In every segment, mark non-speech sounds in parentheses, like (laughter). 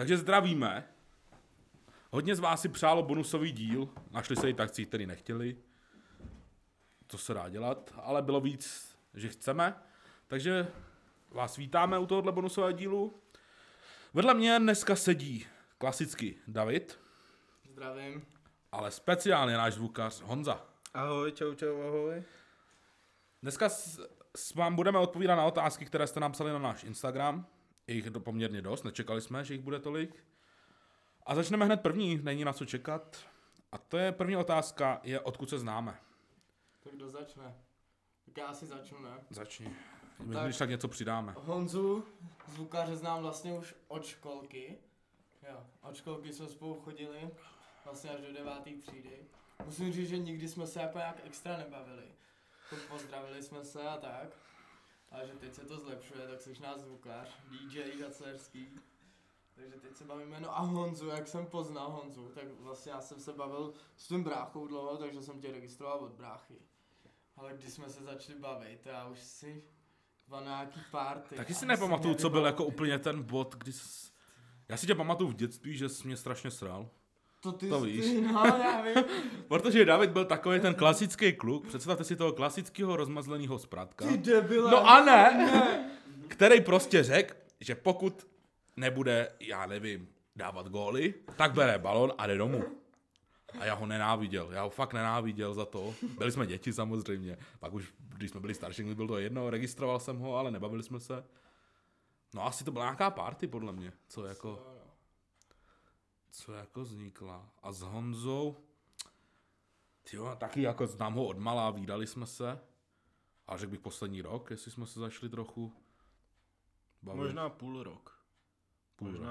Takže zdravíme. Hodně z vás si přálo bonusový díl, našli se i takci, který nechtěli. To se dá dělat, ale bylo víc, že chceme. Takže vás vítáme u tohohle bonusového dílu. Vedle mě dneska sedí klasicky David, Zdravím. ale speciálně náš zvukař Honza. Ahoj, čau, čau, ahoj. Dneska s, s vám budeme odpovídat na otázky, které jste nám psali na náš Instagram. Je jich to poměrně dost, nečekali jsme, že jich bude tolik. A začneme hned první, není na co čekat. A to je první otázka, je odkud se známe. Tak kdo začne? Tak já asi začnu, ne? Začni. My Tak. když tak něco přidáme. Honzu, zvukaře znám vlastně už od školky. Jo, od školky jsme spolu chodili, vlastně až do devátý třídy. Musím říct, že nikdy jsme se jako nějak extra nebavili. Pozdravili jsme se a tak. A že teď se to zlepšuje, tak jsi náš zvukař, DJ Gaclerský. Takže teď se bavíme, no a Honzu, jak jsem poznal Honzu, tak vlastně já jsem se bavil s tím bráchou dlouho, takže jsem tě registroval od bráchy. Ale když jsme se začali bavit, já už si dva nějaký party. Taky si nepamatuju, co byl jako úplně ten bod, kdy jsi... Já si tě pamatuju v dětství, že jsi mě strašně sral. To ty, to víš. Ty, (laughs) no, já vím. (laughs) Protože David byl takový ten klasický kluk, představte si toho klasického rozmazleného spratka. Ty debile. No a ne, (laughs) který prostě řekl, že pokud nebude, já nevím, dávat góly, tak bere balon a jde domů. A já ho nenáviděl, já ho fakt nenáviděl za to. Byli jsme děti samozřejmě, pak už, když jsme byli starší, mi bylo to jedno, registroval jsem ho, ale nebavili jsme se. No asi to byla nějaká party podle mě, co jako, co jako vznikla. A s Honzou, jo, taky jako znám ho od malá, výdali jsme se. A řekl bych poslední rok, jestli jsme se zašli trochu bavit. Možná půl rok. Půl rok.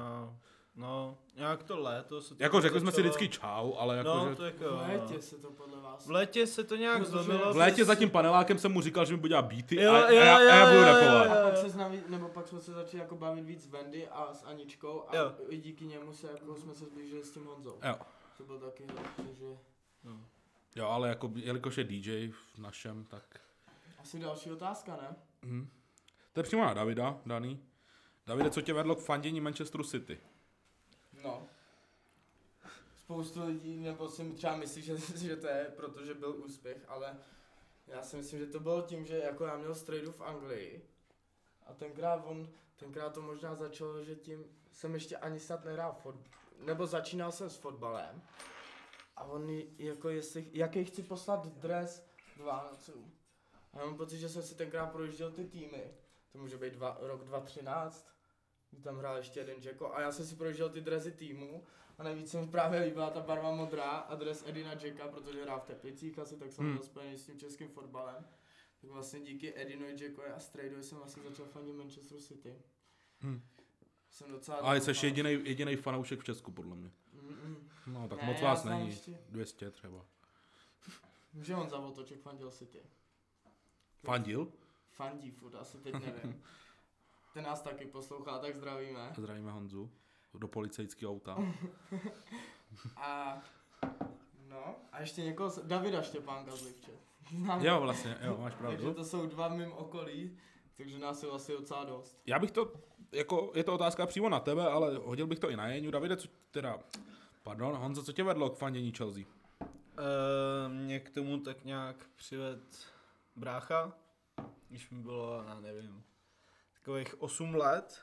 No, nějak to léto se to Jako řekli jsme si vždycky čau, ale jako, No, že... to jako, V létě se to podle vás. v létě se to nějak zlomilo. V létě za tím panelákem jsem mu říkal, že mi bude dělat beaty Jo, a, jo, a, já, a já jo, budu jo, rapovat. jo, A jo. pak se znaví, nebo pak jsme se začali jako bavit víc s Wendy a s Aničkou a Jo. i díky němu se jako jsme se zblížili s tím Honzou. Jo. To byl taky, takže No. jo, ale jako, jelikož je DJ v našem, tak... asi další otázka, ne? Hm. To je přímo na Davida, Daný. Davide, co tě vedlo k fandění Manchesteru City? No. Spoustu lidí, nebo si třeba myslí, že, (laughs) že to je, protože byl úspěch, ale já si myslím, že to bylo tím, že jako já měl strejdu v Anglii a tenkrát on, tenkrát to možná začalo, že tím jsem ještě ani snad nehrál fotbal, nebo začínal jsem s fotbalem a on jako jestli, jaký chci poslat dres k Vánocům. A mám pocit, že jsem si tenkrát projížděl ty týmy, to může být dva, rok 2013, kdy tam hrál ještě jeden Jacko a já jsem si projížděl ty drezy týmu a nejvíc se mi právě líbila ta barva modrá a dres Edina Jacka, protože hrál v Teplicích asi, tak jsem Hmm. byl spojený s tím českým fotbalem. Tak vlastně díky Edinovi Jackovi a Strejdovi jsem vlastně začal fandit Manchester City. Hmm. Jsem docela... Ale jsi jediný, jediný fanoušek v Česku, podle mě. Mm, mm. No, tak Ne, moc vás není. ještě- 200 třeba. Že on za Votoček fandil City. Fandil? Fandí furt, asi teď nevím. (laughs) Ten nás taky poslouchá, tak zdravíme. Zdravíme Honzu. Do policejského auta. (laughs) A no, a ještě někoho, Davida Štěpánka z Lipče. Znám Jo, vlastně, jo, máš Takže pravdu. to jsou dva v mým okolí, takže nás je asi docela dost. Já bych to, jako, je to otázka přímo na tebe, ale hodil bych to i na Jeňu. Davide, co teda, pardon, Honzo, co tě vedlo k fandění Chelsea? Eh, mě k tomu tak nějak přived brácha, když mi bylo, já nevím, takových 8 let.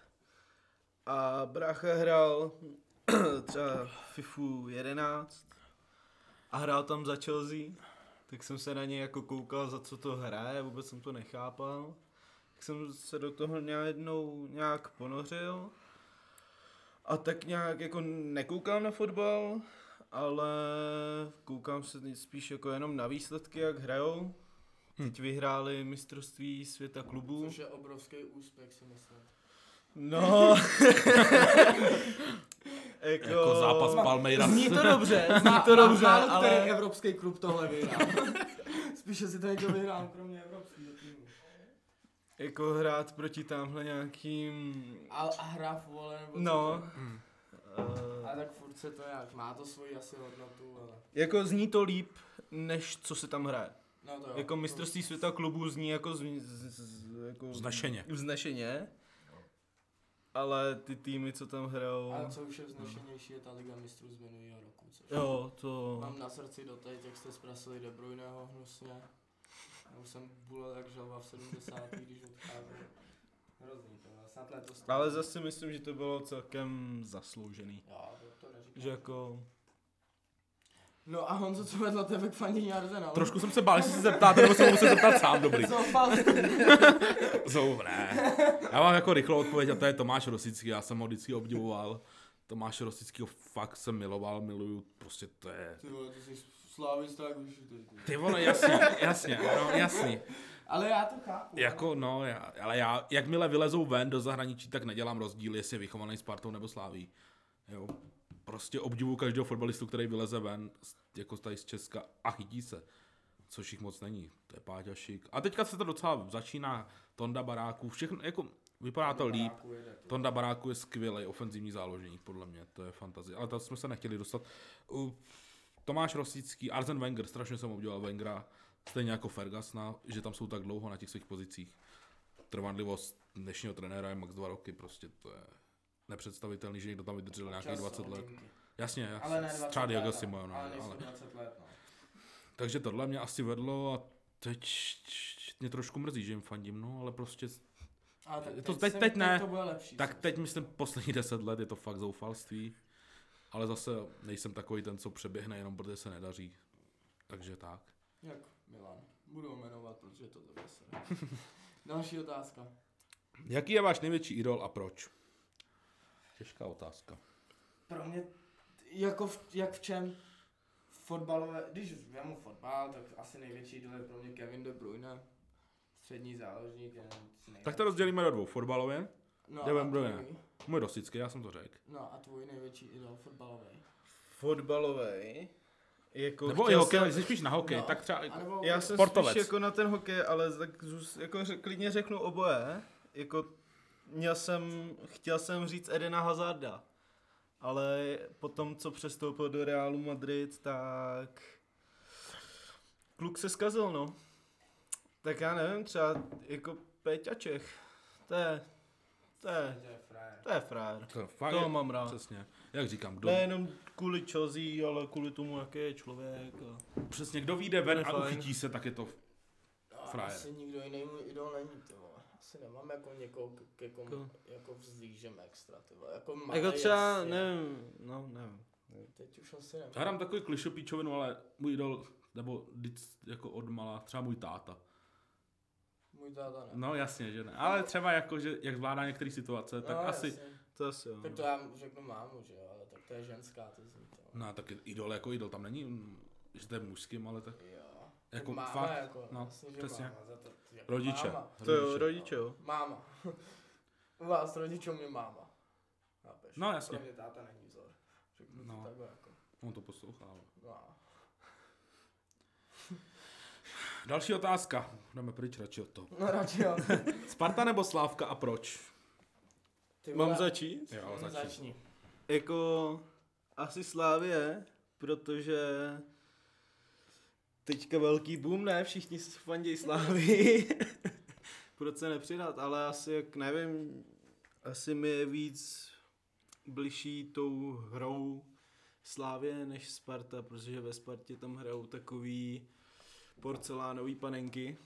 A brácha hrál (clears throat) třeba FIFU 11 a hrál tam za Chelsea, tak jsem se na něj jako koukal, za co to hraje, vůbec jsem to nechápal. Tak jsem se do toho jednou nějak ponořil a tak nějak jako nekoukám na fotbal, ale koukám se spíš jako jenom na výsledky, jak hrajou. Teď vyhráli mistrovství světa klubů. Což je obrovský úspěch, si myslím. No. (laughs) jako, Jako zápas Palmeiras. Zní to dobře, zní to dobře, Málo který ale... evropský klub tohle vyhrál. (laughs) Spíše si to někdo vyhrál, kromě evropského týmu. Jako hrát proti tamhle nějakým... A, a hra v vole nebo No. to? Hmm. Uh, Ale tak furt se to jak, má to svoji asi hodnotu, ale... jako zní to líp, než co se tam hraje. No to jo. Jako mistrovství světa klubů zní jako, z, z, z, jako Vznešeně. vznešeně. ale ty týmy, co tam hrajou... Ale co už je vznešenější, je ta Liga mistrů z minulého roku, což Jo, to... mám na srdci doteď, jak jste zprasili De Bruyneho hnusně. Já už jsem bulel jak želva v 70. když odcházel. Hrozný to, snad letos to- Ale zase myslím, že to bylo celkem zasloužený. Jo, to, to neříkám. Že jako... No a Honzo, co vedlo tebe k fandění Arsenalu? Trošku jsem se bál, jestli se zeptáte, nebo se musím zeptat sám, dobrý. (laughs) Zoufal. Jsou, (laughs) ne. Já mám jako rychlou odpověď a to je Tomáš Rosický, já jsem ho vždycky obdivoval. Tomáše Rosického fakt jsem miloval, miluju, prostě to je... Ty vole, ty jsi slávista, jak víš, ty. vole, jasně, jasně, no, jasný. Ale já to chápu. Jako, no, já, ale já, jakmile vylezou ven do zahraničí, tak nedělám rozdíl, jestli je vychovaný Spartou nebo Sláví. Jo. Prostě obdivuju každého fotbalistu, který vyleze ven, jako tady z Česka a chytí se. Což jich moc není. To je Páťašik. A teďka se to docela začíná. Tonda Baráků, všechno, jako vypadá to líp. Tonda Baráku je skvělý ofenzivní záložník, podle mě, to je fantazie. Ale tam jsme se nechtěli dostat. Tomáš Rosický, Arzen Wenger, strašně jsem obdivoval Wengera, stejně jako Fergasna, že tam jsou tak dlouho na těch svých pozicích. Trvanlivost dnešního trenéra je max dva roky, prostě to je nepředstavitelný, že někdo tam vydržel nějakých Čas 20 let. Jasně, Ale ne jasně. 20 třeba Diego. Simeone, Ale ale, nejsou ale. 20 let, no. Takže tohle mě asi vedlo a teď mě trošku mrzí, že jim fandím, no, ale prostě A tak Je to teď, teď- se- teď ne. to bude lepší. Tak teď myslím poslední deset let je to fakt zoufalství. Ale zase nejsem takový ten, co přeběhne jenom protože se nedaří. Takže tak. Jak Milan. Budu jmenovat, protože to tebe se. (laughs) Další otázka. Jaký je váš největší idol a proč? Těžká otázka. Pro mě, jako v, jak v čem? Fotbalové, když vemu fotbal, tak asi největší idol je pro mě Kevin De Bruyne. Střední záložník. Tak to rozdělíme do dvou. Fotbalově. no, De Bruyne. Můj rosický, já jsem to řekl. No a tvůj největší idol fotbalový. Fotbalovej. Jako Nebo i hokej, jsem- jsi spíš na hokej, No. tak třeba... Já jsem Sportovec. spíš jako na ten hokej, ale tak jako řek, klidně řeknu oboje. Jako měl jsem, chtěl jsem říct Edena Hazarda, ale potom, co přestoupil do Realu Madrid, tak kluk se zkazil, no. Tak já nevím, třeba jako Péťa Čech. To je, to je, To je frajer. to je frajer. To, fakt Toho je- mám rád. Přesně. Jak říkám, kdo, Nejenom kvůli Chelsea, ale kvůli tomu, jaký je člověk. A... přesně kdo vyjde ven To a uchytí se, tak je to... No, Frajer. Asi nikdo jiný můj idol není, vole. Asi nemám jako někoho, k- ke komu Jako- jako vzlížem extra, ty vole. Jako, malej, Jako třeba, jasně. nevím, no nevím. Teď už asi nevím. Já hrám takový klišopíčovinu, ale můj idol, nebo vždyc jako od mala, třeba můj táta. Můj táta ne. No jasně, že ne. Ale třeba jako, že jak zvládá některé situace, tak no, asi... Jasně. To asi jo. Tak to já řeknu mámu, že jo, ale tak to je ženská, to zní to. No tak idol jako idol, tam není, že to je mužským, ale tak Jo. Jako máma fakt, jako, no, jasně, přesně. Máma, za to, jako rodiče. Máma. To jo, rodiče jo. máma. (laughs) U vás rodičů je máma. Chápeš? No, jasně. Pro mě táta není vzor. Řeknu No. to takhle jako. On to poslouchá. No. (laughs) Další otázka. Jdeme pryč radši od toho. No radši jo. (laughs) Sparta nebo Slávka a proč? Ty Mám vole, začít? Jo, začni. začni. Jako asi Slávě, protože teďka velký boom, ne? Všichni fandějí Slávy. (laughs) Proč se nepřidat? Ale asi, jak nevím, asi mi je víc bližší tou hrou Slávě než Sparta, protože ve Spartě tam hrajou takový porcelánový panenky,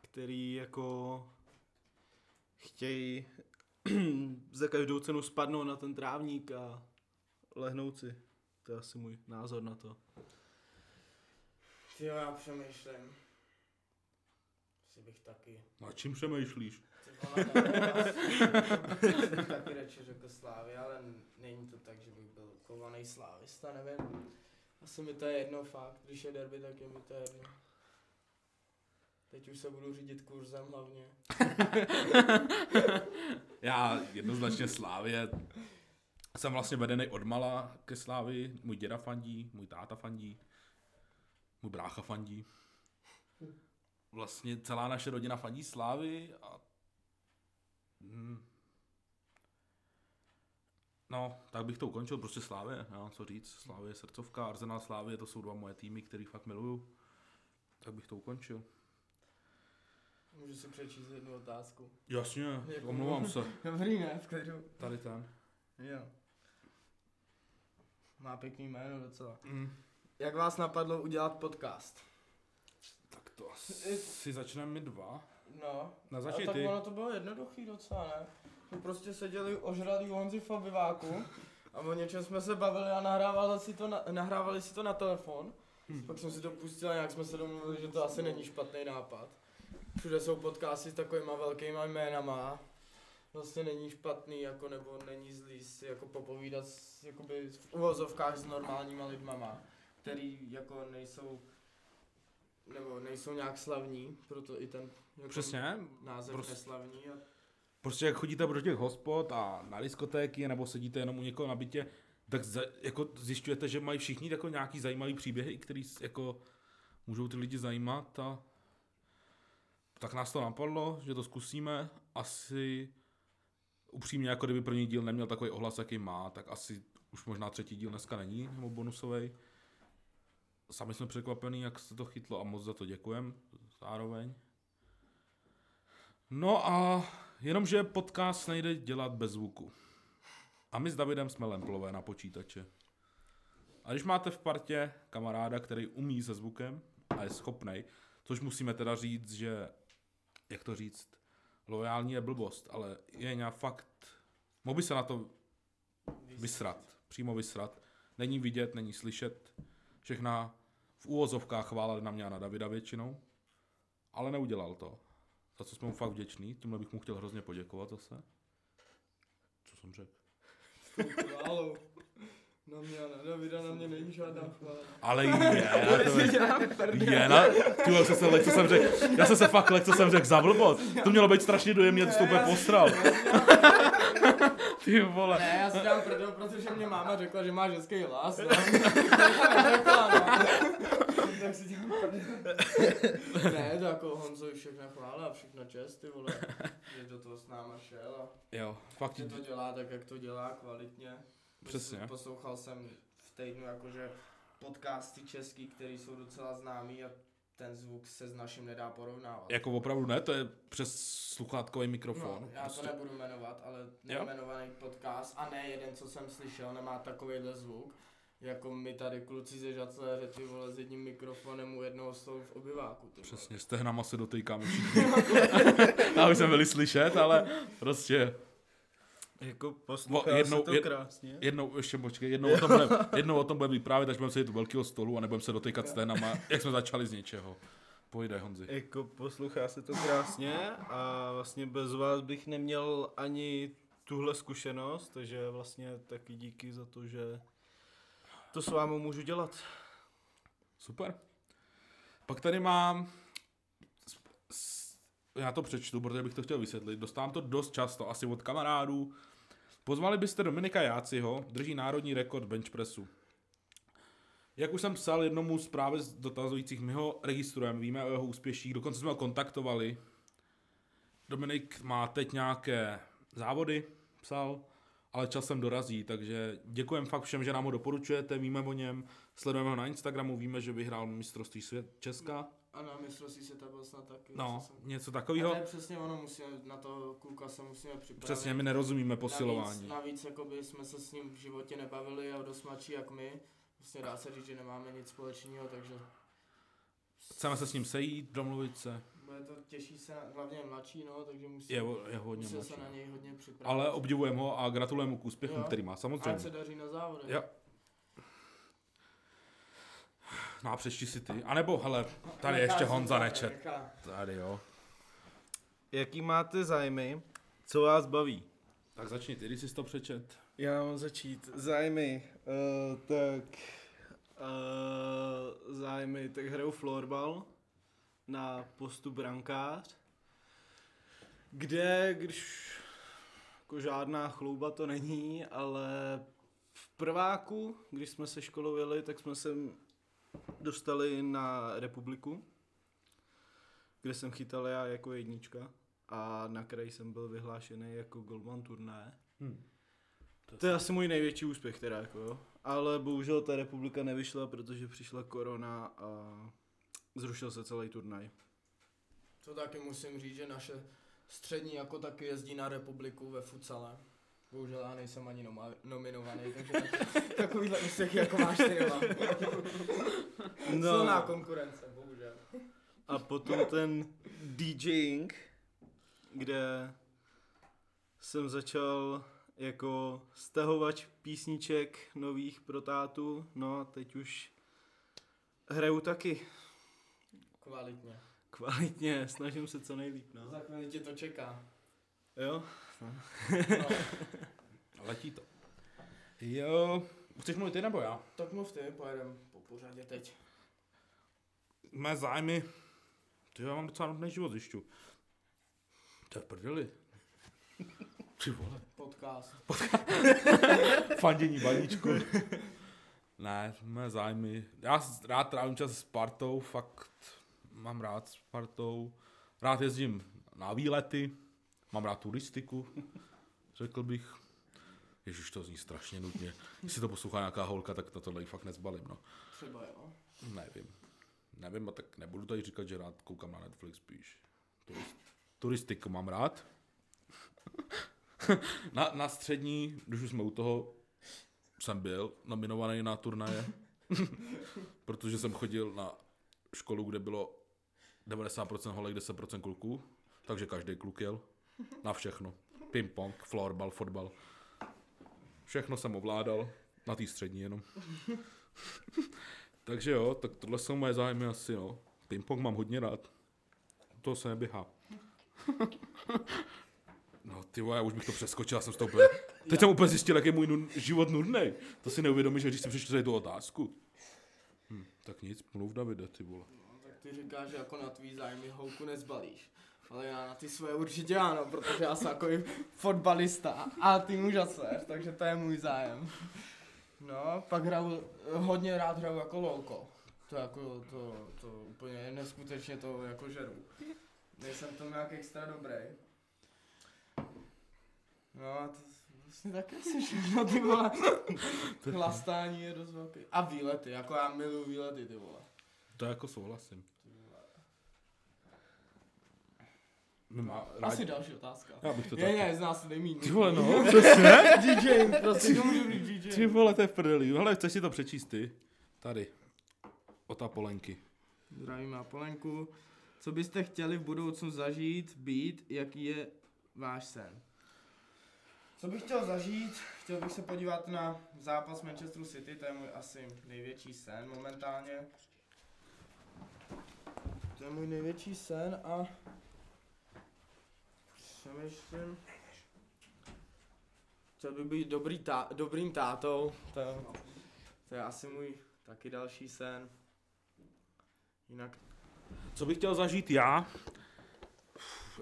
který jako chtějí (clears throat) za každou cenu spadnout na ten trávník a lehnout si. To je asi můj názor na to. Ty jo, já přemýšlím. Asi bych taky. Na čím přemýšlíš? Ty vole, (laughs) taky radši řekl Slávy, ale není to tak, že bych byl kovaný slávista, nevím. Asi mi to je jedno fakt, když je derby, tak je mi to jedno. Teď už se budu řídit kurzem hlavně. (laughs) Já jednoznačně Slávě. Jsem vlastně vedený od mala ke Slávi. Můj děda fandí, můj táta fandí, můj brácha fandí. Vlastně celá naše rodina fandí Slávy a... Hmm. No, tak bych to ukončil, prostě Slávě, já co říct. Slávě je srdcovka, Arsenal Slávě, to jsou dva moje týmy, který fakt miluju. Tak bych to ukončil. Můžu si přečíst jednu otázku. Jasně, Jako- omlouvám se. (laughs) Dobrý, ne? V klidu. Tady ten. Jo. Má pěkný jméno docela. Mm. Jak vás napadlo udělat podcast? Tak to asi začneme my dva. No, Na a začni tak ty. ono to bylo jednoduchý docela, ne? My prostě seděli ožralý Honzi v obyváku a o něčem jsme se bavili a nahrávali si to na, nahrávali si to na telefon. Hmm. Pak jsem si to pustil a nějak jsme se domluvili, že to asi není špatný nápad. Všude jsou podcasty s takovýma velkýma jménama. Vlastně není špatný, jako, nebo není zlý si jako popovídat s, jakoby v uvozovkách s normálníma lidmama, který jako nejsou nebo nejsou nějak slavní, proto i ten jako Přesně. název Prostě- neslavní. A Prostě jak chodíte do těch hospod a na diskotéky, nebo sedíte jenom u někoho na bytě, tak za, jako zjišťujete, že mají všichni jako nějaký zajímavý příběhy, který jako můžou ty lidi zajímat a tak nás to napadlo, že to zkusíme. Asi upřímně, jako kdyby první díl neměl takový ohlas, jaký má, tak asi už možná třetí díl dneska není, nebo bonusový. Sami jsme překvapení, jak se to chytlo a moc za to děkujem zároveň. No a jenomže podcast nejde dělat bez zvuku. A my s Davidem jsme lemplové na počítače. A když máte v partě kamaráda, který umí se zvukem a je schopnej, což musíme teda říct, že, jak to říct, lojální je blbost, ale je nějak fakt, mohl by se na to vysrat, přímo vysrat. Není vidět, není slyšet, všechna v úvozovkách chvála na mě a na Davida většinou, ale neudělal to. Za co jsme mu fakt vděční, tímhle bych mu chtěl hrozně poděkovat zase. Co jsem řekl? (laughs) Na mě na Davida, na mě není žádná chvála. Ale je, na (laughs) to je, je na, ty vole, co jsem, co jsem řekl, já jsem se fakt lek, co jsem řekl za blbost. To mělo být strašně dojemně, to úplně postral. (laughs) Ty vole. Ne, já si dám prdel, protože mě máma řekla, že má ženský hlas. No. Neřekla, (laughs) no. tak si dělám prdel. ne, to jako Honzo všechno chvála a všechno čest, ty vole. Že do toho s náma šel a Jo, fakt že to dělá tak, jak to dělá, kvalitně. Přesně. Poslouchal jsem v týdnu jakože podcasty český, které jsou docela známý a ten zvuk se s naším nedá porovnávat. Jako opravdu ne, to je přes sluchátkový mikrofon. No, já prostě. to nebudu jmenovat, ale nejmenovaný podcast a ne jeden, co jsem slyšel, nemá takovýhle zvuk. Jako my tady kluci ze žacléře, ty vole, s jedním mikrofonem u jednoho stolu v obyváku. Ty. Přesně, stehnama se dotýkáme všichni. (laughs) Já už jsem byli slyšet, ale prostě Jako poslouchá jednou- se to jed- krásně. jednou, ještě počkej, jednou (laughs) o tom budeme, jednou o tom budeme vyprávět, až budeme sedět u velkého stolu a nebudeme se dotýkat sténama, jak jsme začali z něčeho. Pojde, Honzi. Jako poslouchá se to krásně a vlastně bez vás bych neměl ani tuhle zkušenost, takže vlastně taky díky za to, že to s vámi můžu dělat. Super. Pak tady mám, já to přečtu, protože bych to chtěl vysvětlit, dostávám to dost často, asi od kamarádů. Pozvali byste Dominika Jáciho, drží národní rekord benchpressu. Jak už jsem psal jednomu z právě z dotazujících, my ho registrujeme, víme o jeho úspěších, dokonce jsme ho kontaktovali. Dominik má teď nějaké závody, psal, ale časem dorazí, takže děkujeme fakt všem, že nám ho doporučujete, víme o něm, sledujeme ho na Instagramu, víme, že vyhrál mistrovství svět Česka, A na mistrovství se byl snad taky. no, jsem- něco takového. to je přesně ono, musíme, na toho kluka se musíme připravit. Přesně, my nerozumíme posilování. Navíc, navíc jakoby jsme se s ním v životě nebavili a dost mladší jak my. Vlastně dá se říct, že nemáme nic společného, takže Chceme se s ním sejít, domluvit se, bude to těší se, na, hlavně je mladší, no, takže musí, je, je hodně musí mladší. se na něj hodně připravit. Ale obdivujeme ho a gratulujeme mu k úspěchům, Jo. který má Ať samozřejmě. se daří na závodech. Jo. No a přečti si ty. A nebo, hele, tady Nechá ještě Honza nečet. Tady jo. Jaký máte zájmy? Co vás baví? Tak začni ty, když jsi to přečet. Já mám začít. Zájmy. Uh, tak... Uh, zájmy. Tak hraju florbal na postu brankář. Kde, když jako žádná chlouba to není, ale v prváku, když jsme se školou jeli, tak jsme se dostali na republiku, kde jsem chytal já jako jednička a na kraji jsem byl vyhlášený jako golman turnaje. Hm. To je asi můj největší úspěch teda, jako jo. Ale bohužel ta republika nevyšla, protože přišla korona a zrušil se celý turnaj. To taky musím říct, že naše střední jako taky jezdí na republiku ve futsale. Bohužel já nejsem ani noma- nominovaný, takže taky, (laughs) takovýhle úspěch jako máš ty nemám. Silná konkurence, bohužel. A potom ten DJing, kde jsem začal jako stahovač písniček nových pro tátu, no a teď už hraju taky Kvalitně. kvalitně, snažím se co nejlíp, no. Za chvíli tě to čeká. Jo? No. Letí to. Jo, chceš mluvit ty nebo já? Tak mluv ty, pojedem po pořadě teď. Mé zájmy, ty já mám docela nudný život zjišťu. To je prdeli. Ty vole. Podcast. (laughs) Fandění baníčku. ne, mé zájmy. Já rád trávím čas s partou, fakt mám rád s partou. Rád jezdím na výlety, mám rád turistiku, řekl bych. Ježiš, to zní strašně nudně. Jestli to poslouchá nějaká holka, tak na tohle fakt nezbalím, no. Třeba jo. Nevím. Nevím, a tak nebudu tady říkat, že rád koukám na Netflix spíš. Turist, turistiku mám rád. (laughs) na, na střední, když už jsme u toho, jsem byl nominovaný na turnaje, (laughs) protože jsem chodil na školu, kde bylo 90% holek, 10% kluků, takže každý kluk jel na všechno. Ping-pong, florbal, fotbal. Všechno jsem ovládal, na té střední jenom. (laughs) Takže jo, tak tohle jsou moje zájmy asi, no. Ping-pong mám hodně rád. To se neběhá. (laughs) No ty já už bych to přeskočil, já jsem toho úplně... Teď jsem úplně zjistil, jak je můj nud, život nudný. To si neuvědomíš, že když si přečtu tady tu otázku. Hm, tak nic, mluv Davide, ty vole. Ty říkáš, že jako na tvý zájmy holku nezbalíš. Ale já na ty svoje určitě ano, protože já jsem takový fotbalista a ty úžasnéř, takže to je můj zájem. No, pak hraju, hodně rád hraju jako lolko. To jako, to, to úplně neskutečně to jako žeru. Nejsem v tom nějak extra dobrý. No a to vlastně taky asi všechno, ty vole. (laughs) Chlastání je dost velký. A výlety, jako já miluju výlety, ty vole. To jako souhlasím. My má, Asi rádi, další otázka. já bych to Je, taky. ne, z nás nejmíň. Ty vole, no, (laughs) (laughs) přesně. DJ, prostě to můžu být DJ. Ty vole, to je v prdeli. Hele, chceš si to přečíst ty? Tady. O ta polenky. Zdravím a Polenku. Co byste chtěli v budoucnu zažít, být, jaký je váš sen? Co bych chtěl zažít? Chtěl bych se podívat na zápas Manchesteru City, to je můj asi největší sen momentálně. To je můj největší sen a přemýšlím. Chtěl bych být dobrý tá- dobrým tátou, to, to je asi můj taky další sen. Jinak Co bych chtěl zažít já?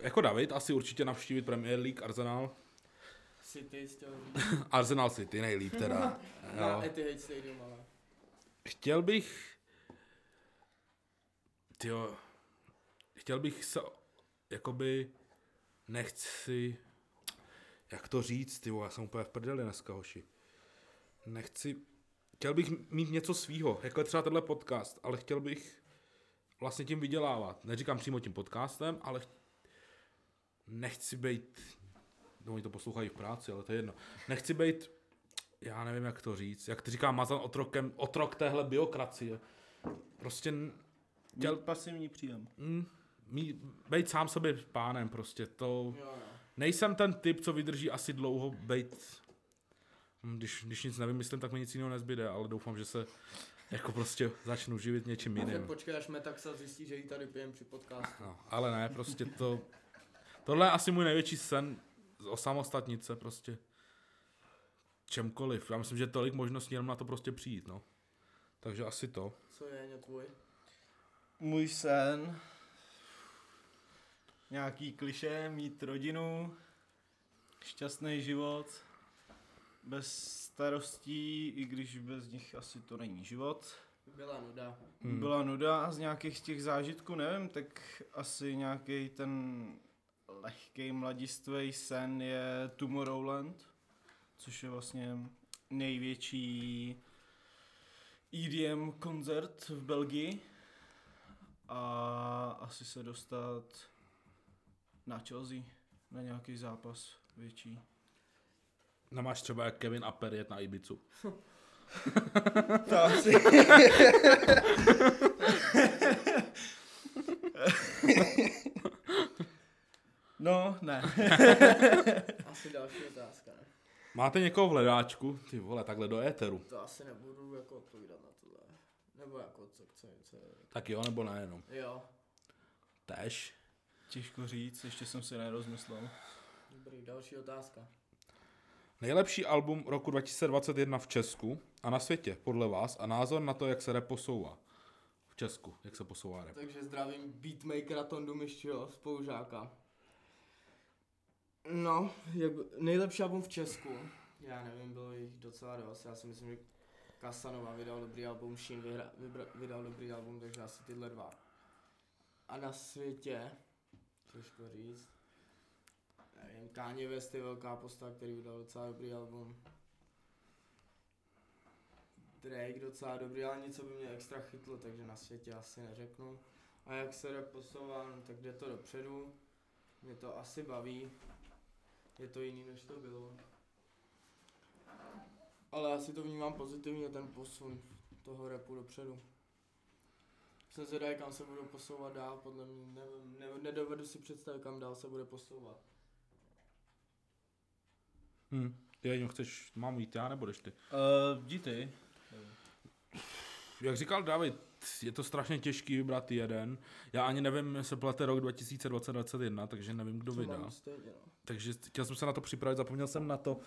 Jako David, asi určitě navštívit Premier League Arsenal. City chtěl (laughs) Arsenal City nejlíp teda. na Jo. Etihad Stadium, ale Chtěl bych... Tyjo, chtěl bych se, jakoby, nechci, jak to říct, tyjo, já jsem úplně v prdeli dneska, hoši. Nechci, chtěl bych mít něco svýho, jako je třeba tenhle podcast, ale chtěl bych vlastně tím vydělávat. Neříkám přímo tím podcastem, ale ch- nechci být, no oni to poslouchají v práci, ale to je jedno. Nechci být já nevím, jak to říct, jak ty říká Mazan otrokem, otrok téhle biokracie. Prostě Děl... Děl- pasivní příjem. mm, mít, být sám sobě pánem prostě, to... jo, jo. Nejsem ten typ, co vydrží asi dlouho být... hm, Když, když nic nevymyslím, tak mi nic jiného nezbyde, ale doufám, že se jako prostě začnu živit něčím jiným. počkej, až Metaxa zjistí, že ji tady pijem při podcastu. No, ale ne, prostě to... Tohle je asi můj největší sen osamostatnit se prostě. Čemkoliv. Já myslím, že tolik možností jenom na to prostě přijít, no. Takže asi to. Co je tvůj? Můj sen. Nějaký kliše, mít rodinu, šťastný život, bez starostí, i když bez nich asi to není život. Byla nuda. Hmm. Byla nuda a z nějakých z těch zážitků, nevím, tak asi nějaký ten lehký mladistvý sen je Tomorrowland, což je vlastně největší EDM koncert v Belgii a asi se dostat na Chelsea, na nějaký zápas větší. Nemáš třeba jak Kevin Aper jet na Ibicu. To asi. no, ne. Asi další otázka, ne? Máte někoho v hledáčku? Ty vole, takhle do éteru. To asi nebudu jako odpovídat na tohle. Nebo jako co chce, co Tak jo, nebo ne jenom. Jo, Tež. Těžko říct, ještě jsem si nerozmyslel. dobrý, další otázka. Nejlepší album roku 2021 v Česku a na světě, podle vás, a názor na to, jak se rap posouvá. V Česku, jak se posouvá rap. Takže zdravím beatmakera Tondu Miščiho, spolužáka. No, jak, nejlepší album v Česku. Já nevím, bylo jich docela dost. Já si myslím, že Kasanova vydal dobrý album, vybra, vydal dobrý album, takže asi tyhle dva. A na světě, těžko říct, nevím, Kanye West je velká postava, který vydal docela dobrý album. Drake docela dobrý, ale něco by mě extra chytlo, takže na světě asi neřeknu. A jak se rap posouvá, no, tak jde to dopředu. Mě to asi baví. Je to jiný, než to bylo. Ale já si to vnímám pozitivně, ten posun toho rapu dopředu. Jsem zvědavý, kam se budou posouvat dál, podle mě nevím, ne, nedovedu si představit, kam dál se bude posouvat. Hm. Ty jenom chceš, mám jít já nebo jdeš ty? Uh, jdi ty. Jak říkal David, je to strašně těžký vybrat jeden. Já ani nevím, jestli plete rok 2020-2021, takže nevím, kdo vydá. stejně, no. Takže chtěl jsem se na to připravit, zapomněl jsem na to.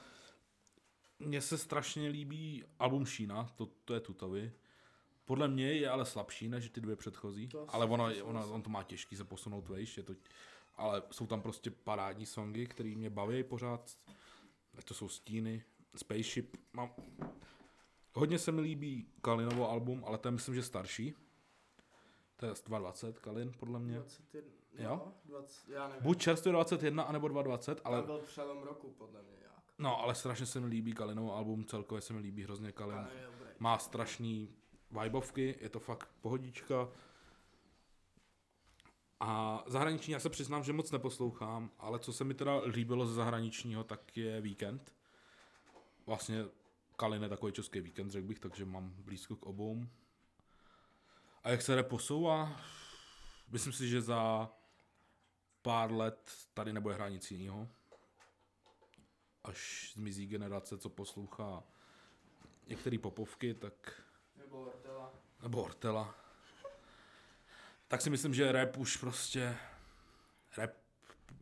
Mně se strašně líbí album Šína, to, to je tutovy. Podle mě je ale slabší než ty dvě předchozí, To ale ono, souhlasím. ono, on to má těžký se posunout vejš, je to, ale jsou tam prostě parádní songy, které mě baví pořád, ať to jsou Stíny, Spaceship, mám... Hodně se mi líbí Kalinovo album, ale to je myslím, že starší. To je z 220 Kalin, podle mě. 21, Jo? no, 20, já nevím. Buď čerstvě 21, anebo 220, ale... Ale... byl přelom roku, podle mě nějak. No, ale strašně se mi líbí Kalinovo album, celkově se mi líbí hrozně Kalin. Má strašný vibovky, je to fakt pohodička. A zahraniční, já se přiznám, že moc neposlouchám, ale co se mi teda líbilo ze zahraničního, tak je Víkend. Vlastně Kalin je takový český víkend, řekl bych, takže mám blízko k obou. A jak se rap posouvá? Myslím si, že za pár let tady nebude hrát nic jiného. Až zmizí generace, co poslouchá některé popovky, tak Nebo Ortela. nebo Ortela. Tak si myslím, že rap už prostě, rap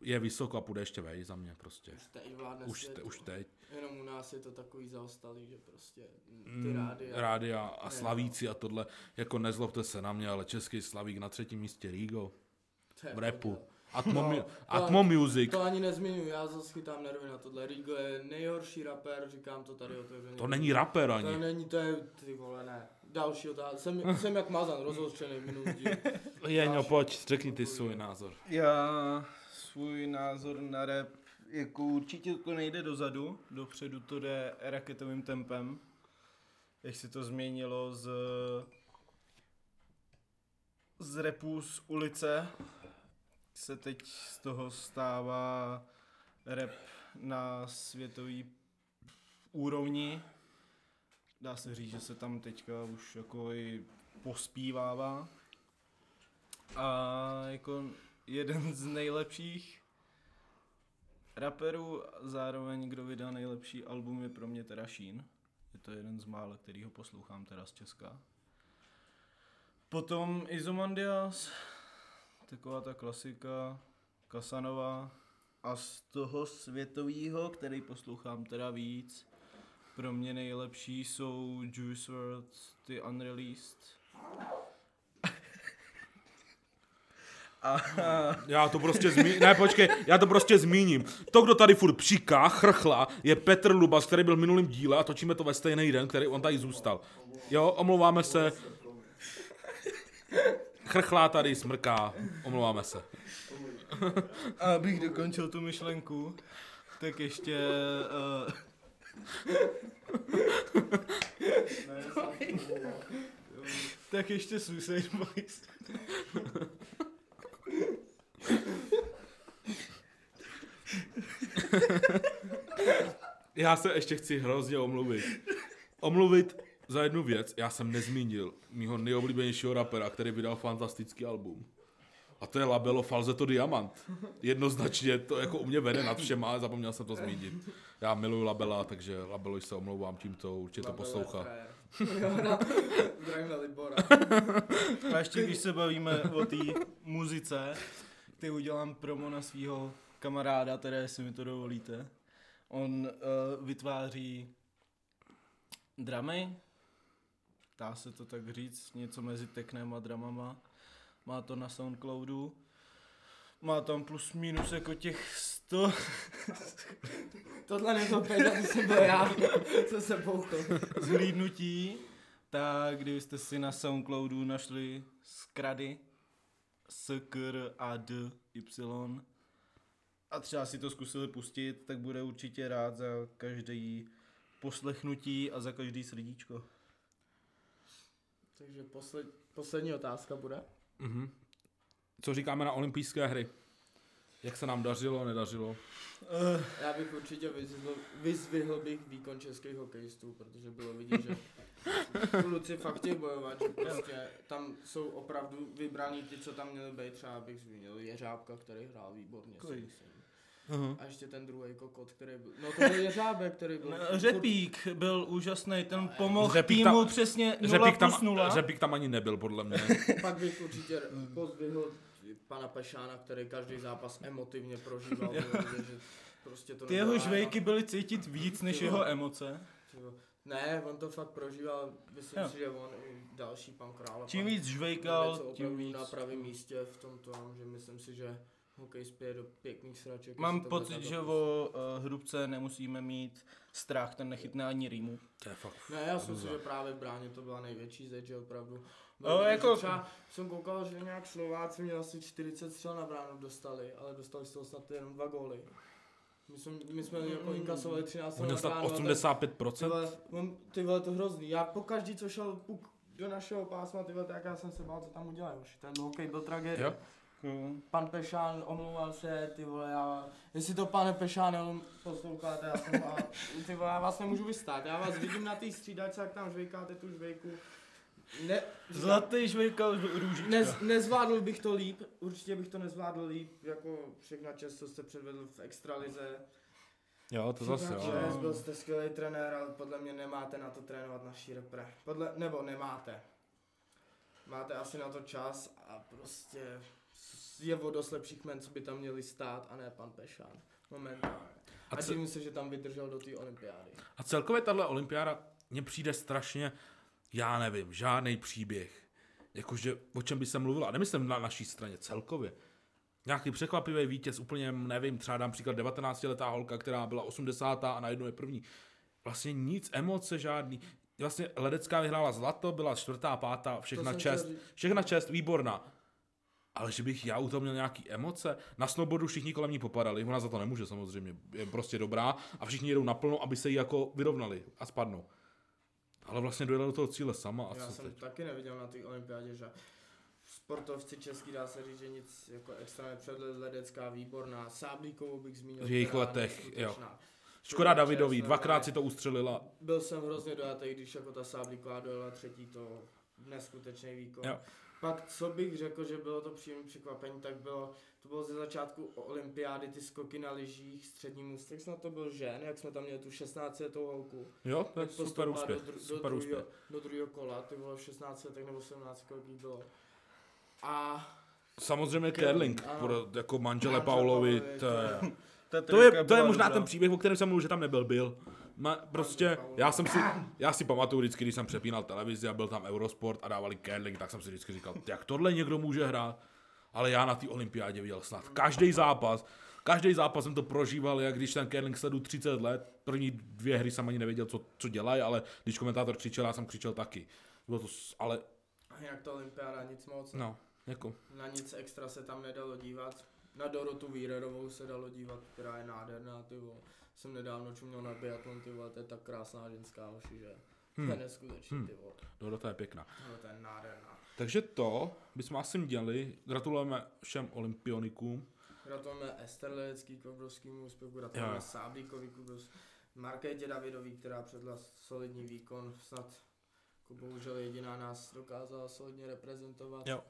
je vysoko a půjde ještě vej za mě prostě. Už teď vládne Už, te, už teď. Jenom u nás je to takový zaostalý, že prostě ty Mm, rádia. Rádia a Ne, Slavíci a tohle, jako nezlobte se na mě, ale český Slavík na třetím místě Rigo to v rapu. prdel. Atmo, No, to- Atmo Music, To ani nezmiňuji, já zase chytám nervy na tohle. Rigo je nejhorší rapper, říkám to tady otevřeně. to není rapper To ani. není, to je, ty vole, ne. Další otázka. Jsem, jsem jak mazan, rozhořčený minulý díl. (laughs) Jeňo, pojď, řekni ty svůj názor. Já svůj názor na rap, jako určitě to nejde dozadu, dopředu to jde raketovým tempem. Jak se to změnilo z, z repu z ulice, se teď z toho stává rap na světový úrovni. Dá se říct, že se tam teďka už jako i pospívává. A jako jeden z nejlepších raperů, zároveň kdo vydá nejlepší album je pro mě teda Sheen. Je to jeden z mála, který ho poslouchám teda z Česka. Potom Izomandias, taková ta klasika, Kasanova. A z toho světového, který poslouchám teda víc, pro mě nejlepší jsou Juice WRLD, ty Unreleased. A Já to prostě zmíním, ne počkej, já to prostě zmíním. To, kdo tady furt přiká, chrchla, je Petr Lubas, který byl v minulém díle a točíme to ve stejný den, který on tady zůstal. Jo, omlouváme se. Chrchlá tady, smrká, omlouváme se. A abych dokončil tu myšlenku, tak ještě... Uh, tak ještě Suicide Boys. Já se ještě chci hrozně omluvit. Omluvit za jednu věc. Já jsem nezmínil mýho nejoblíbenějšího rapera, který vydal fantastický album. A to je Labelo Falzetto Diamant. Jednoznačně to jako u mě vede nad všema, ale zapomněl jsem to zmínit. Já miluju Labela, takže Labelo se omlouvám tímto, určitě to poslouchá. (laughs) Zdravím na Libora. A ještě když se bavíme o té muzice, ty udělám promo na svého kamaráda, teda jestli mi to dovolíte. On uh, vytváří dramy, dá se to tak říct, něco mezi teknem a dramama. Má to na Soundcloudu. Má tam plus minus jako těch 100 (laughs) Tohle nebyl Peťa, to jsem byl já, co se bouchl. zhlídnutí, tak kdybyste si na Soundcloudu našli skrady s k a d y a třeba si to zkusili pustit, tak bude určitě rád za každý poslechnutí a za každý srdíčko. Takže posled, poslední otázka bude. Mhm. Co říkáme na olympijské hry? Jak se nám dařilo, nedařilo? Uh, Já bych určitě vyzvihl, vyzvihl bych výkon českých hokejistů, protože bylo vidět, že (laughs) kluci fakt chtějí bojovat, že prostě tam jsou opravdu vybraní ty, co tam měli být, třeba bych zmínil Jeřábka, který hrál výborně, si myslím. Uh-huh. A ještě ten druhý kokot, který byl, no to byl Jeřábek, který byl... furt- Řepík byl úžasný, ten pomohl Řepík týmu tam- přesně 0 Řepík plus tam, 0. Řepík tam ani nebyl, podle mě. (laughs) Pak bych určitě pozdvihl pana Pešána, který každý zápas emotivně prožíval. (laughs) že prostě to Ty jeho žvejky byly cítit víc než jeho emoce. Ne, on to fakt prožíval, myslím Jo. si, že on i další pan Král. Čím pan víc žvejkal, tím opravdu víc. na pravém místě v tom tom, že myslím si, že hokej spěje do pěkných sraček. Mám pocit, že o uh, hrubce nemusíme mít strach, ten nechytne ani rýmu. To je fakt... Ne, já si myslím, hrůza. že právě v bráně to byla největší zeď, že opravdu. No, Bylo vidět, jako- Třeba jsem koukal, že nějak Slováci měli asi 40 střel na bránu dostali, ale dostali z toho snad jenom dva góly. My jsme, my jsme jako inkasovali 13 On měl snad tak- 85%. Ty vole, ty vole, to hrozný. Já po každý, co šel puk do našeho pásma, ty vole, tak já jsem se bál, co tam udělají už. Ten hokej byl tragédie. Jo. Pan Pešán omlouval se, ty vole, já, jestli to pane Pešán posloucháte, já jsem vás, ty vole, já vás nemůžu vystát, já vás vidím na té střídačce, jak tam žvejkáte tu žvejku. Ne, Zlatý žvejkal růžička. Nez, nezvládl bych to líp, určitě bych to nezvládl líp, jako všechna čest, co jste předvedl v extralize. Jo, to zase, jo. čest, byl jste skvělý trenér, ale podle mě nemáte na to trénovat naší repre. Podle, nebo nemáte. Máte asi na to čas a prostě je o dost lepších men, co by tam měli stát a ne pan Pešán. Momentálně. A A divím se, že tam vydržel do té olympiády. A celkově tahle olympiáda mně přijde strašně, já nevím, žádný příběh. Jakože, o čem by se mluvilo, a nemyslím na naší straně, celkově. Nějaký překvapivý vítěz, úplně nevím, třeba dám příklad 19-letá holka, která byla 80. a najednou je první. Vlastně nic, emoce žádný. Vlastně Ledecká vyhrála zlato, byla čtvrtá, pátá, všechna čest, všechna čest, výborná. Ale že bych já u toho měl nějaký emoce, na snowboardu všichni kolem ní popadali, ona za to nemůže samozřejmě, je prostě dobrá a všichni jedou naplno, aby se jí jako vyrovnali a spadnou. Ale vlastně dojela do toho cíle sama a Já co jsem teď? taky neviděl na té olympiádě, že sportovci český dá se říct, že nic jako extra nepředvedl, Ledecká výborná, Sáblíkovou bych zmínil. V jejich letech, neskutečná. Škoda Davidový, dvakrát si to ustřelila. Byl jsem hrozně dojatý, když jako ta Sáblíková dojela třetí, to neskutečný výkon. Jo. Pak co bych řekl, že bylo to příjemné překvapení, tak bylo, to bylo ze začátku olympiády, ty skoky na lyžích, střední můstek snad to byl žen, jak jsme tam měli tu 16 letou holku. Jo, Jak super úspěch, do, dru- super do, úspěch. druhého, do druhého kola, ty bylo v 16 letech nebo 17, kolik bylo. A Samozřejmě pro, jako manžele Manžel Paulovi, to je... To je, to je možná ten příběh, o kterém jsem mluvil, že tam nebyl, byl. Ma, prostě, já jsem si, já si pamatuju vždycky, když jsem přepínal televizi a byl tam Eurosport a dávali curling, tak jsem si vždycky říkal, jak tohle někdo může hrát. Ale já na té olympiádě viděl snad každý zápas, každý zápas jsem to prožíval, jak když ten curling sledu 30 let, první dvě hry jsem ani nevěděl, co, co dělají, ale když komentátor křičel, já jsem křičel taky. Bylo to, ale, jinak ta olympiáda nic moc, no, jako, na nic extra se tam nedalo dívat. Na Dorotu Vírerovou se dalo dívat, která je nádherná, ty vole. Jsem nedávno čuměl na biatlon, ty vole, to je tak krásná ženská hoši, že Hmm. to je neskutečný, Hmm. ty vole. Dorota je pěkná. No, to je nádherná. Takže to bychom asi měli. Gratulujeme všem olympionikům. Gratulujeme Ester Ledecký k obrovskému úspěchu, gratulujeme Sáblíkovi k obrovskému Markétě Davidový, která předla solidní výkon, snad jako bohužel jediná nás dokázala solidně reprezentovat Jo.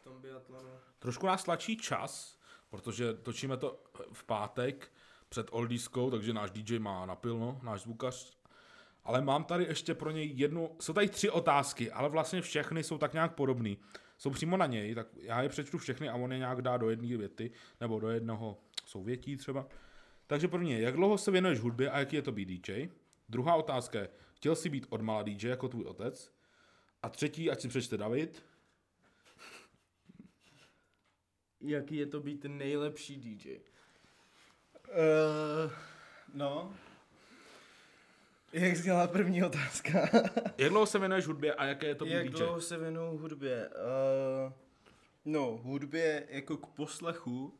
v tom biatlonu. Trošku nás tlačí čas, protože točíme to v pátek před Oldiskou, takže náš DJ má napilno, náš zvukař. Ale mám tady ještě pro něj jednu, jsou tady tři otázky, ale vlastně všechny jsou tak nějak podobný. Jsou přímo na něj, tak já je přečtu všechny a on je nějak dá do jedné věty, nebo do jednoho souvětí třeba. Takže první je, jak dlouho se věnuješ hudbě a jaký je to být DJ? Druhá otázka je, chtěl jsi být od mala DJ jako tvůj otec? A třetí, ať si přečte David, Jaký je to být nejlepší DJ? Uh, no. Jak zněla první otázka? (laughs) Jak dlouho se věnuješ hudbě a jaké je to Jak DJ? dlouho se věnuju hudbě? Uh, no, hudbě jako k poslechu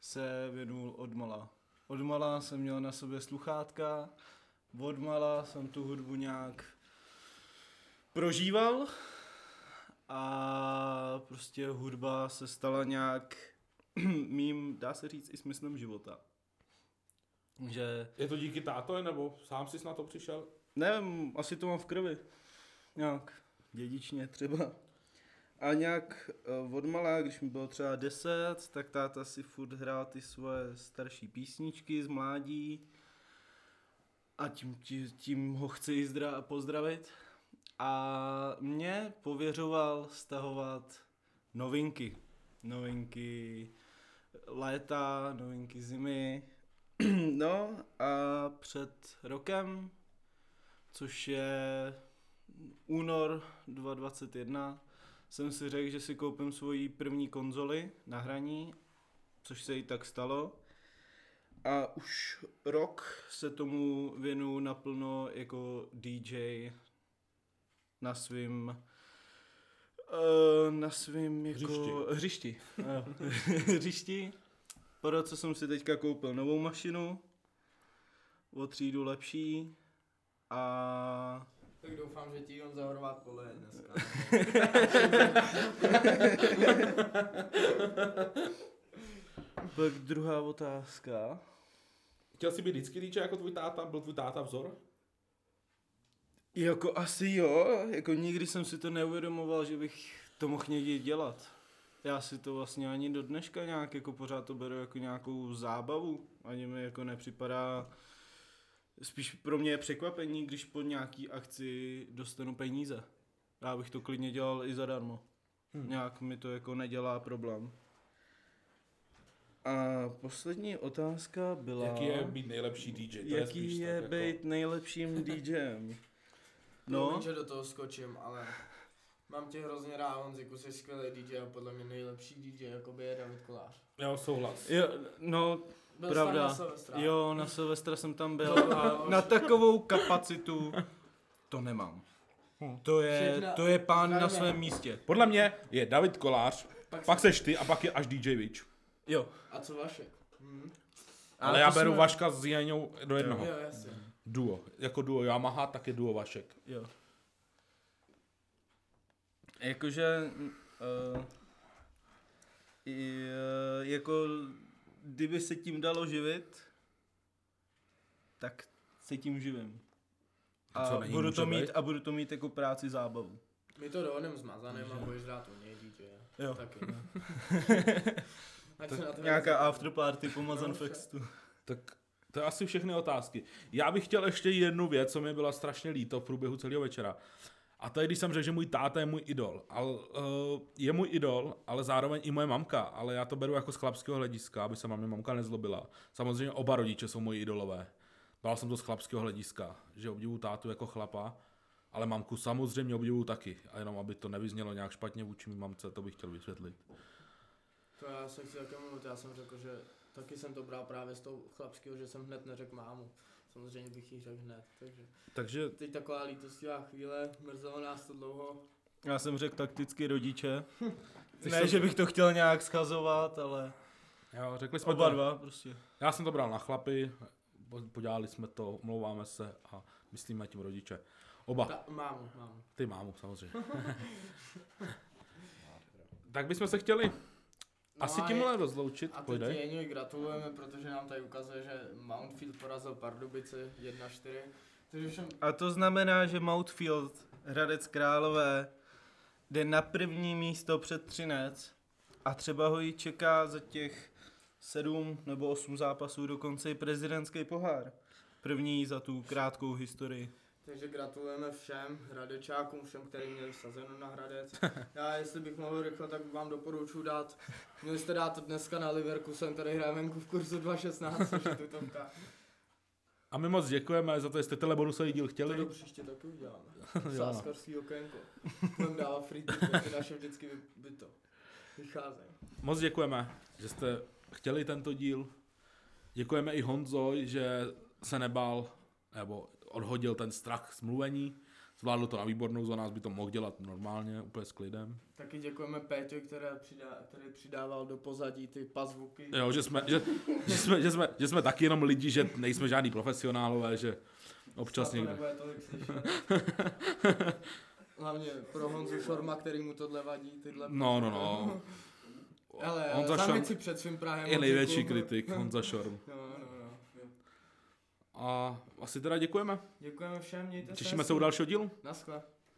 se věnuju od mala. Od mala jsem měl na sobě sluchátka, od mala jsem tu hudbu nějak prožíval a prostě hudba se stala nějak (clears throat) mým, dá se říct, i smyslem života. Že Je to díky táto, nebo sám jsi na to přišel? Nevím, asi to mám v krvi. Nějak dědičně třeba. A nějak uh, od malá, když mi bylo třeba 10, tak táta si furt hrál ty svoje starší písničky z mládí. A tím, tím, tím ho chci i zdra- pozdravit. A mě pověřoval stahovat novinky. Novinky léta, novinky zimy. (clears throat) no a před rokem což je únor 2021, jsem si řekl, že si koupím svoji první konzoli na hraní, což se i tak stalo. A už rok se tomu věnu naplno jako DJ na svým eh, na svým jako Hřišti. hřišti. (laughs) (laughs) Hřišti. Po roce jsem si teďka koupil novou mašinu, o třídu lepší a Tak doufám, že ti on zahorovat pole dneska. (laughs) pak druhá otázka. Chtěl jsi být vždycky DJ jako tvůj táta? Byl tvůj táta vzor? Jako asi jo, jako nikdy jsem si to neuvědomoval, že bych to mohl někdy dělat. Já si to vlastně ani do dneška nějak jako pořád to beru jako nějakou zábavu. Ani mi jako nepřipadá, spíš pro mě je překvapení, když po nějaký akci dostanu peníze. Já bych to klidně dělal i zadarmo. Hmm. Nějak mi to jako nedělá problém. A poslední otázka byla... Jaký je být nejlepší DJ? To jaký spíš je tak být nejlepším DJem? No. No, že do toho skočím, ale mám tě hrozně rád, Honziku, jsi skvělý DJ a podle mě nejlepší DJ jakoby je David Kolář. Jo, souhlas. jo, no Byl Pravda. na Silvestra? Jo, na Silvestra jsem tam byl a (laughs) na takovou kapacitu to nemám. To je, to je pán na svém místě. Podle mě je David Kolář, Pak pak seš ty a pak je až DJ Witch. Jo. A co Vašek? Hm? Ale to já beru jsme- Vaška s Jaňou do jednoho. Jo, jasně. Duo. Jako duo Yamaha, tak je duo Vašek. Jo. Jakože, uh, i, uh, jako, kdyby se tím dalo živit, tak se tím živím. A A budu to mít, být? a budu to mít jako práci zábavu. My to dohodneme s Mazanem a budeš rád u něj DJ. Jo. Taky. (laughs) To Nějaká afterparty po Mazan No, Fextu. Tak to je asi všechny otázky. Já bych chtěl ještě jednu věc, co mi byla strašně líto v průběhu celého večera. A je, když jsem řekl, že můj táta je můj idol. Al, uh, je můj idol, ale zároveň i moje mamka. Ale já to beru jako z chlapského hlediska, aby se na mě mamka nezlobila. Samozřejmě oba rodiče jsou moji idolové. Dal jsem to z chlapského hlediska, že obdivuju tátu jako chlapa, ale mamku samozřejmě obdivuju taky. A jenom aby to nevyznělo nějak špatně vůči mý mamce, to bych chtěl vysvětlit. To já se chci také mluvit, já jsem řekl, že taky jsem to bral právě z toho chlapského, že jsem hned neřekl mámu. Samozřejmě bych jí řekl hned, takže Takže teď taková lítostivá chvíle, mrzelo nás to dlouho. Já jsem řekl takticky rodiče. (laughs) Ne, že bych to chtěl nějak schazovat, ale jo, řekli jsme oba to. dva prostě. Já jsem to bral na chlapy, po- podělali jsme to, omlouváme se a myslíme tím rodiče. Oba, Ta, mámu, mámu. ty mámu samozřejmě. (laughs) tak bychom se chtěli Asi a tím je- mohli rozloučit, A teď. Jeňovi gratulujeme, protože nám tady ukazuje, že Mountfield porazil Pardubice 1-4. Takže všem A to znamená, že Mountfield, Hradec Králové, jde na první místo před Třinec a třeba ho ji čeká za těch sedm nebo osm zápasů dokonce i prezidentský pohár. První za tu krátkou historii. Takže gratulujeme všem hradečákům, všem, kteří měli sazeno na Hradec. (laughs) Já, jestli bych mohl rychle, tak vám doporučuji dát, měli jste dát dneska na Leverkusen, tady hrajeme venku v kurzu 2.16, což je tutovka. A my moc děkujeme za to, jestli tenhle bonusový díl To chtěli. do příště taky uděláme. (laughs) Jo. Sáskarský okénko. Budeme dávat free tipy, naše vždycky vy to. Vycházejí. Moc děkujeme, že jste chtěli tento díl. Děkujeme i Honzoj, že se nebál, nebo odhodil ten strach z mluvení. Zvládl to na výbornou, za nás by to mohl dělat normálně, úplně s klidem. Taky děkujeme Péťovi, který, přidá, který přidával do pozadí ty pazvuky. Jo, že jsme, že, že, jsme, že, jsme, že jsme taky jenom lidi, že nejsme žádný profesionálové, že občas to někde. (laughs) Hlavně pro Honzu Šorma, který mu tohle vadí, tyhle No, no, no. Ale Honza Šorm si před svým Prahem. je největší kritik, Honza Šorm. No. A asi teda děkujeme. Děkujeme všem, mějte Těšíme se u dalšího dílu. Naschle.